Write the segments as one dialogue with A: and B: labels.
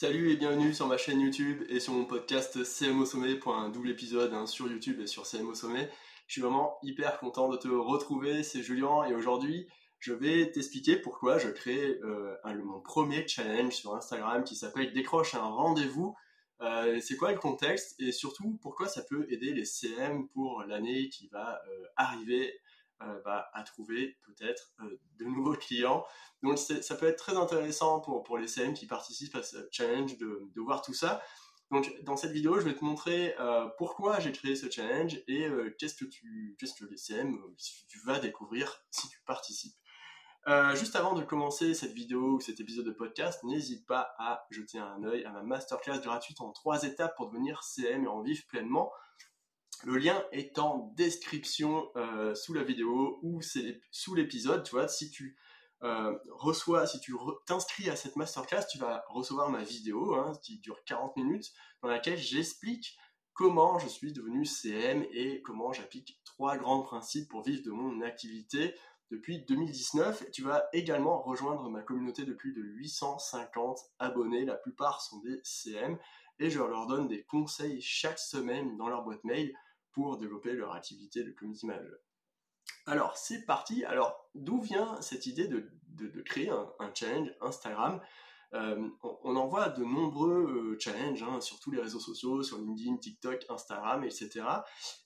A: Salut et bienvenue sur ma chaîne YouTube et sur mon podcast CMO Sommet double épisode hein, sur YouTube et sur CMO Sommet. Je suis vraiment hyper content de te retrouver, c'est Julien et aujourd'hui je vais t'expliquer pourquoi je crée euh, mon premier challenge sur Instagram qui s'appelle Décroche un rendez-vous. Euh, c'est quoi le contexte et surtout pourquoi ça peut aider les CM pour l'année qui va euh, arriver? Euh, bah, à trouver peut-être euh, de nouveaux clients. Donc ça peut être très intéressant pour, pour les CM qui participent à ce challenge de, de voir tout ça. Donc dans cette vidéo, je vais te montrer euh, pourquoi j'ai créé ce challenge et qu'est-ce que tu, qu'est-ce que les CM, tu vas découvrir si tu participes. Juste avant de commencer cette vidéo ou cet épisode de podcast, n'hésite pas à jeter un œil à ma masterclass gratuite en trois étapes pour devenir CM et en vivre pleinement. Le lien est en description euh, sous la vidéo ou sous l'épisode. Tu si tu euh, reçois, si tu t'inscris à cette masterclass, tu vas recevoir ma vidéo hein, qui dure 40 minutes dans laquelle j'explique comment je suis devenu CM et comment j'applique trois grands principes pour vivre de mon activité depuis 2019. Tu vas également rejoindre ma communauté de plus de 850 abonnés. La plupart sont des CM et je leur donne des conseils chaque semaine dans leur boîte mail pour développer leur activité de community manager. Alors, c'est parti. Alors, d'où vient cette idée de, de, créer un, challenge Instagram? Euh, on, on, en voit de nombreux euh, challenges hein, sur tous les réseaux sociaux, sur LinkedIn, TikTok, Instagram, etc.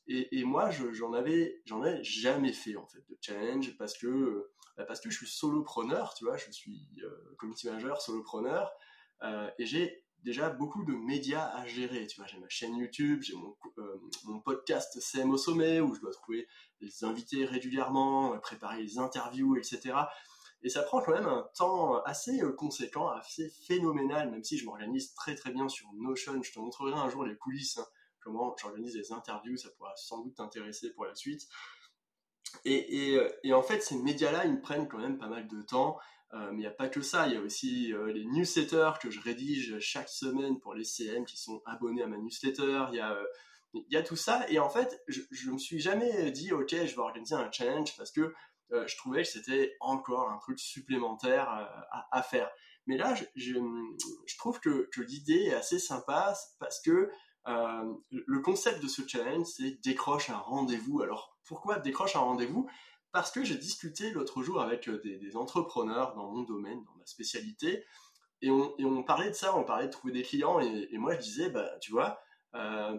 A: Et, moi, j'en avais, j'en ai jamais fait en fait de challenge parce que bah parce que je suis solopreneur, tu vois, je suis euh, community manager, solopreneur, euh, et j'ai déjà beaucoup de médias à gérer. Tu vois, j'ai ma chaîne YouTube, j'ai mon, euh, podcast CM au sommet où je dois trouver les invités régulièrement, préparer les interviews, etc. Et ça prend quand même un temps assez euh, conséquent, assez phénoménal, même si je m'organise très très bien sur Notion. Je te montrerai un jour les coulisses, hein, comment j'organise les interviews, ça pourra sans doute t'intéresser pour la suite. Et, euh, et, en fait, ces médias-là, ils me prennent quand même pas mal de temps. Euh, mais il n'y a pas que ça, il y a aussi euh, les newsletters que je rédige chaque semaine pour les CM qui sont abonnés à ma newsletter. Il y a, euh, tout ça. Et en fait, je, je me suis jamais dit, ok, je vais organiser un challenge parce que je trouvais que c'était encore un truc supplémentaire à, faire. Mais là, je, trouve que, l'idée est assez sympa parce que le concept de ce challenge, c'est décroche un rendez-vous. Alors pourquoi décroche un rendez-vous? Parce que j'ai discuté l'autre jour avec des, des, entrepreneurs dans mon domaine, dans ma spécialité, et on, parlait de ça, on parlait de trouver des clients, et, moi je disais, bah, tu vois, euh,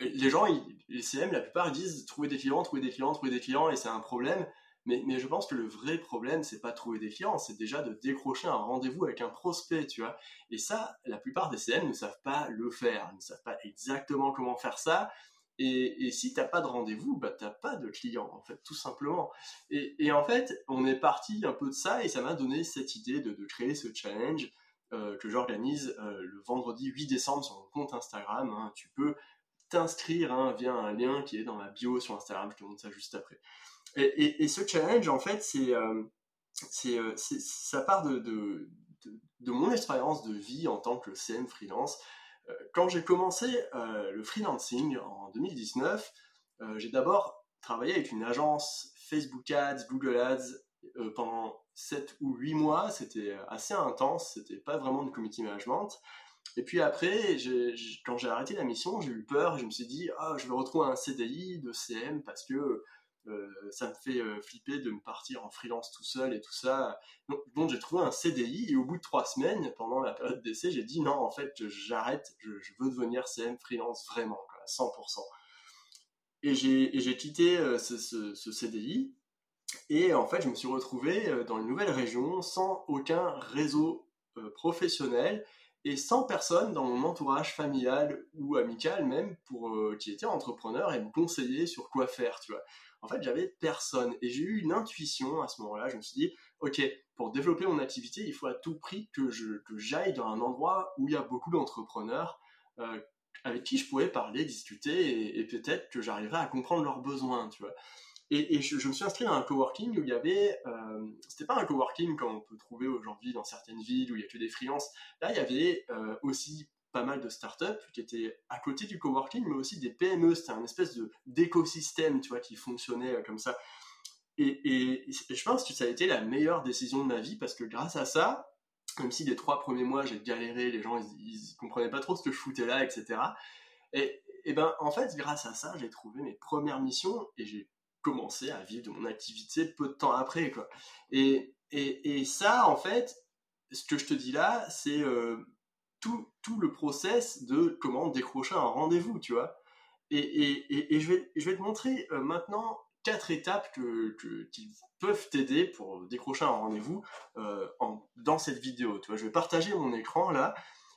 A: les gens, les CM, la plupart disent trouver des clients, trouver des clients, trouver des clients, et c'est un problème. Mais, je pense que le vrai problème, c'est pas trouver des clients, c'est déjà de décrocher un rendez-vous avec un prospect, tu vois. Et ça, la plupart des CM ne savent pas le faire, ne savent pas exactement comment faire ça. Et, et si t'as pas de rendez-vous, bah t'as pas de client, en fait, tout simplement. Et, en fait, on est parti un peu de ça, et ça m'a donné cette idée de, créer ce challenge euh, que j'organise euh, le vendredi 8 décembre sur mon compte Instagram. Hein. Tu peux t'inscrire hein, via un lien qui est dans ma bio sur Instagram, je te montre ça juste après. Et, ce challenge, en fait, c'est, euh, ça part de mon expérience de vie en tant que CM freelance. Euh, quand j'ai commencé euh, le freelancing en 2019, euh, j'ai d'abord travaillé avec une agence Facebook Ads, Google Ads pendant 7 ou 8 mois. C'était assez intense, c'était pas vraiment du community management. Et puis après, quand j'ai arrêté la mission, j'ai eu peur je me suis dit, ah, je vais retrouver un CDI de CM parce que ça me fait euh, flipper de me partir en freelance tout seul et tout ça. Donc, j'ai trouvé un CDI et au bout de trois semaines, pendant la période d'essai, j'ai dit non, en fait, j'arrête, je, veux devenir CM freelance vraiment, quoi, 100%. Et j'ai quitté euh, ce, ce, CDI et en fait, je me suis retrouvé euh, dans une nouvelle région sans aucun réseau euh, professionnel et sans personne dans mon entourage familial ou amical même pour euh, qui était entrepreneur et me conseiller sur quoi faire, tu vois. En fait, j'avais personne et j'ai eu une intuition à ce moment-là. Je me suis dit, ok, pour développer mon activité, il faut à tout prix que je j'aille dans un endroit où il y a beaucoup d'entrepreneurs euh, avec qui je pourrais parler, discuter et, peut-être que j'arriverais à comprendre leurs besoins, tu vois. Et, je, me suis inscrit à un coworking où il y avait, euh, c'était pas un coworking comme on peut trouver aujourd'hui dans certaines villes où il y a que des freelances. Là, il y avait euh, aussi pas mal de startups qui étaient à côté du coworking, mais aussi des PME. C'était un espèce de d'écosystème, qui fonctionnait euh, comme ça. Et, je pense que ça a été la meilleure décision de ma vie parce que grâce à ça, Comme si les trois premiers mois, j'ai galéré, les gens, ils, ils, comprenaient pas trop ce que je foutais là, etc. Et, et ben, en fait, grâce à ça, j'ai trouvé mes premières missions et j'ai commencé à vivre de mon activité peu de temps après. Et, et, et ça, en fait, ce que je te dis là, c'est euh, tout, tout, le process de comment décrocher un rendez-vous, tu vois. Et, et, et, je, vais, je vais te montrer euh, maintenant quatre étapes que, qui peuvent t'aider pour décrocher un rendez-vous euh, dans cette vidéo. Tu vois, je vais partager mon écran là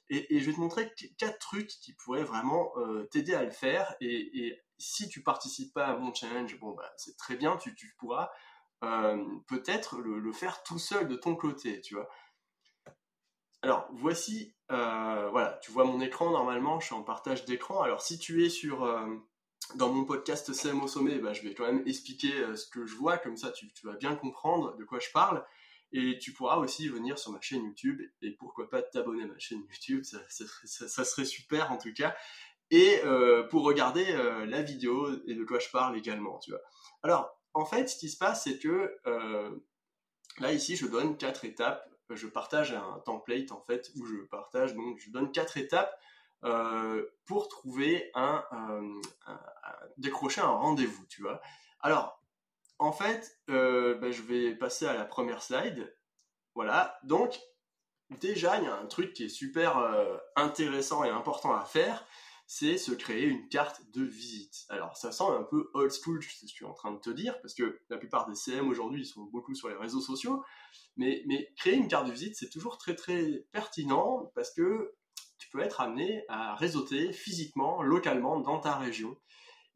A: et, je vais te montrer quatre trucs qui pourraient vraiment t'aider à le faire. Et, si tu participes pas à mon challenge, bon bah c'est très bien, tu, tu pourras peut-être le, le, faire tout seul de ton côté, tu vois. Alors, voici, euh, voilà, tu vois mon écran normalement, je suis en partage d'écran. Alors, si tu es sur, euh, dans mon podcast CM au sommet, bah, je vais quand même expliquer euh, ce que je vois, comme ça tu, vas bien comprendre de quoi je parle. Et tu pourras aussi venir sur ma chaîne YouTube et pourquoi pas t'abonner à ma chaîne YouTube, ça, serait super en tout cas. Et pour regarder la vidéo et de quoi je parle également, tu vois. Alors, en fait, ce qui se passe, c'est que là, ici, je donne quatre étapes je partage un template en fait où je partage donc je donne quatre étapes euh, pour trouver un, décrocher un rendez-vous, tu vois. Alors, en fait, euh, ben, je vais passer à la première slide. Voilà. Donc, déjà, il y a un truc qui est super euh, intéressant et important à faire, c'est se créer une carte de visite. Alors, ça sent un peu old school, ce que je suis en train de te dire, parce que la plupart des CM aujourd'hui, sont beaucoup sur les réseaux sociaux. Mais, créer une carte de visite, c'est toujours très très pertinent parce que tu peux être amené à réseauter physiquement, localement, dans ta région.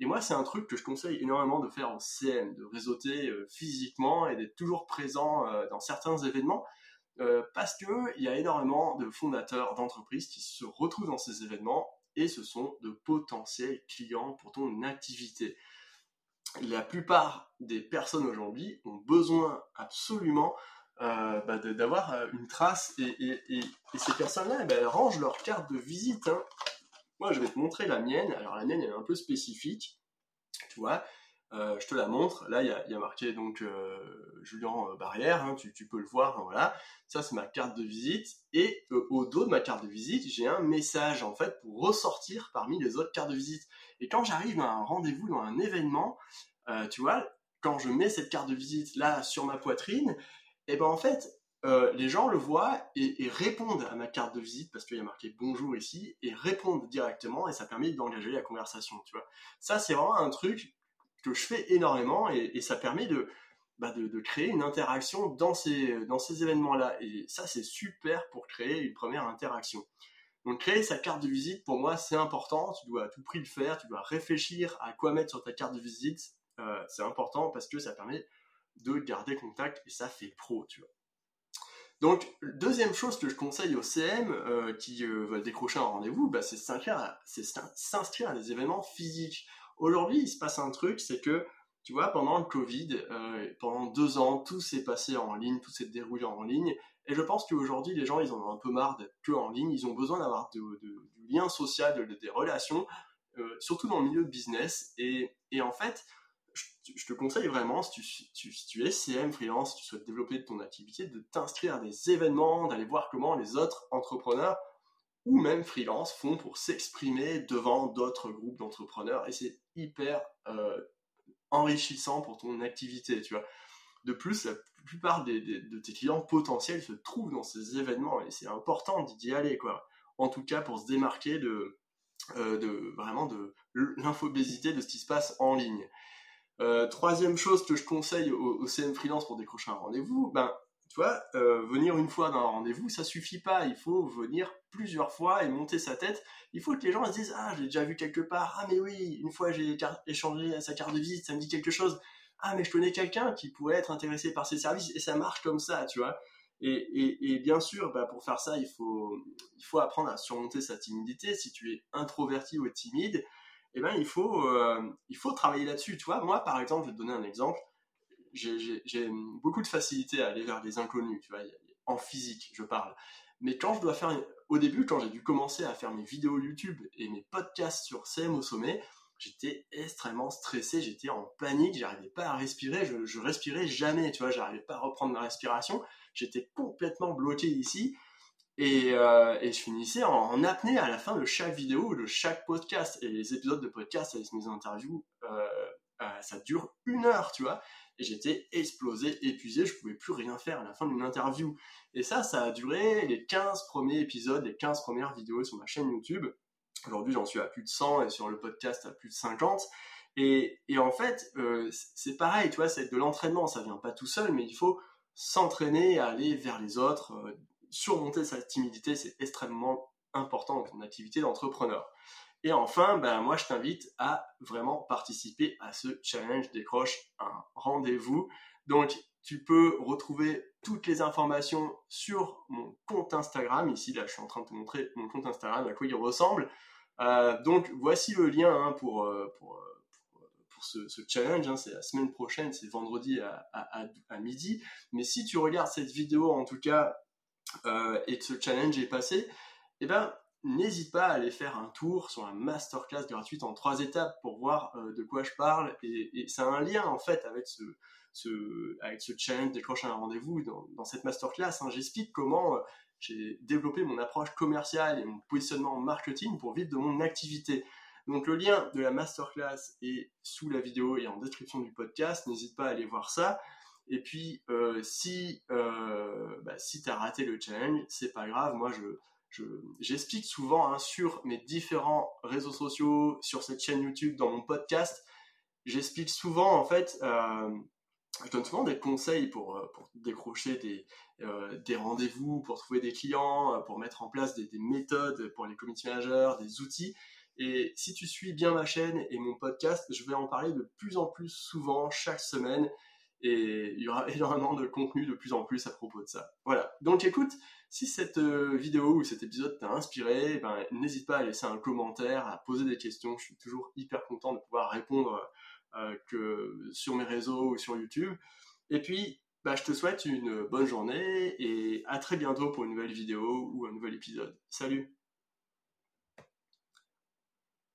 A: Et moi, c'est un truc que je conseille énormément de faire en CM, de réseauter euh, physiquement et d'être toujours présent euh, dans certains événements, euh, parce qu'il y a énormément de fondateurs d'entreprises qui se retrouvent dans ces événements et ce sont de potentiels clients pour ton activité. La plupart des personnes aujourd'hui ont besoin absolument euh, bah, d'avoir euh, une trace. Et, ces personnes-là, eh ben, elles rangent leur carte de visite. Hein. Moi, je vais te montrer la mienne. Alors, la mienne, elle est un peu spécifique. Tu vois, euh, je te la montre. Là, il y a, marqué donc Julien Barrière. Hein, tu, peux le voir. Hein, voilà. Ça, c'est ma carte de visite. Et au dos de ma carte de visite, j'ai un message en fait pour ressortir parmi les autres cartes de visite. Et quand j'arrive à un rendez-vous, dans un événement, tu vois, quand je mets cette carte de visite là sur ma poitrine, et ben en fait, euh, les gens le voient et, répondent à ma carte de visite parce qu'il y a marqué bonjour ici et répondent directement et ça permet d'engager la conversation, tu vois. Ça, c'est vraiment un truc que je fais énormément et, ça permet bah, de, créer une interaction dans ces, dans ces événements-là. Et ça, c'est super pour créer une première interaction. Donc, créer sa carte de visite, pour moi, c'est important. Tu dois à tout prix le faire. Tu dois réfléchir à quoi mettre sur ta carte de visite. Euh, c'est important parce que ça permet de garder contact et ça fait pro, tu vois. Donc, deuxième chose que je conseille aux CM euh, qui veulent décrocher un rendez-vous, bah, c'est s'inscrire à, des événements physiques. Aujourd'hui, il se passe un truc, c'est que, tu vois, pendant le Covid, euh, pendant deux ans, tout s'est passé en ligne, tout s'est déroulé en ligne. Et je pense qu'aujourd'hui, les gens, ils en ont un peu marre d'être que en ligne. Ils ont besoin d'avoir du lien social, des relations, surtout dans le milieu de business. Et en fait, je te conseille vraiment, si tu, es CM, freelance, si tu souhaites développer ton activité, de t'inscrire à des événements, d'aller voir comment les autres entrepreneurs ou même freelance font pour s'exprimer devant d'autres groupes d'entrepreneurs. Et c'est hyper euh, enrichissant pour ton activité, tu vois. De plus, la plupart de tes clients potentiels se trouvent dans ces événements et c'est important d'y aller, quoi. En tout cas, pour se démarquer de, euh, de vraiment de l'infobésité de ce qui se passe en ligne. Euh, troisième chose que je conseille au, CM freelance pour décrocher un rendez-vous, ben, tu vois, euh, venir une fois dans un rendez-vous, ça suffit pas. Il faut venir plusieurs fois et monter sa tête. Il faut que les gens se disent ah j'ai déjà vu quelque part. Ah mais oui, une fois j'ai échangé sa carte de visite, ça me dit quelque chose. Ah mais je connais quelqu'un qui pourrait être intéressé par ces services et ça marche comme ça, tu vois. Et, bien sûr, bah, pour faire ça, il faut, il faut apprendre à surmonter sa timidité. Si tu es introverti ou timide, eh ben, il, faut, euh, il faut travailler là-dessus. Tu moi, par exemple, je vais te donner un exemple. J'ai beaucoup de facilité à aller vers des inconnus, tu vois, en physique, je parle. Mais quand je dois faire, au début, quand j'ai dû commencer à faire mes vidéos YouTube et mes podcasts sur CM au sommet, j'étais extrêmement stressé, j'étais en panique, j'arrivais pas à respirer, je, je respirais jamais, tu vois, j'arrivais pas à reprendre ma respiration, j'étais complètement bloqué ici. Et, euh, et je finissais en, apnée à la fin de chaque vidéo de chaque podcast. Et les épisodes de podcast avec mes interviews, euh, euh, ça dure une heure, tu vois. Et j'étais explosé, épuisé, je pouvais plus rien faire à la fin d'une interview. Et ça, ça a duré les 15 premiers épisodes, les 15 premières vidéos sur ma chaîne YouTube. Aujourd'hui, j'en suis à plus de 100 et sur le podcast à plus de 50. Et, et en fait, euh, c'est pareil, tu vois, c'est de l'entraînement, ça vient pas tout seul, mais il faut s'entraîner à aller vers les autres, euh, surmonter sa timidité, c'est extrêmement important dans une activité d'entrepreneur. Et enfin, ben, moi, je t'invite à vraiment participer à ce challenge décroche un rendez-vous. Donc, tu peux retrouver toutes les informations sur mon compte Instagram. Ici, là, je suis en train de te montrer mon compte Instagram, à quoi il ressemble. Euh, donc, voici le lien hein, pour, euh, pour, pour, ce, challenge. Hein. C'est la semaine prochaine, c'est vendredi à, à, midi. Mais si tu regardes cette vidéo, en tout cas, euh, et que ce challenge est passé, eh ben, n'hésite pas à aller faire un tour sur la masterclass gratuite en trois étapes pour voir euh, de quoi je parle. Et, c'est un lien en fait avec ce, avec ce challenge décrocher un rendez-vous dans, cette masterclass. Hein. J'explique comment euh, j'ai développé mon approche commerciale et mon positionnement marketing pour vivre de mon activité. Donc le lien de la masterclass est sous la vidéo et en description du podcast. N'hésite pas à aller voir ça. Et puis, euh, si, bah, si raté le challenge, c'est pas grave. Moi, je, j'explique souvent hein, sur mes différents réseaux sociaux, sur cette chaîne YouTube, dans mon podcast. J'explique souvent, en fait, euh, je donne souvent des conseils pour, pour décrocher des, des rendez-vous, pour trouver des clients, pour mettre en place des, des méthodes pour les community managers, des outils. Et si tu suis bien ma chaîne et mon podcast, je vais en parler de plus en plus souvent chaque semaine et il y aura énormément de contenu de plus en plus à propos de ça. Voilà. Donc écoute, si cette euh, vidéo ou cet épisode t'a inspiré, eh ben, n'hésite pas à laisser un commentaire, à poser des questions. Je suis toujours hyper content de pouvoir répondre euh, que sur mes réseaux ou sur YouTube. Et puis, bah, je te souhaite une bonne journée et à très bientôt pour une nouvelle vidéo ou un nouvel épisode. Salut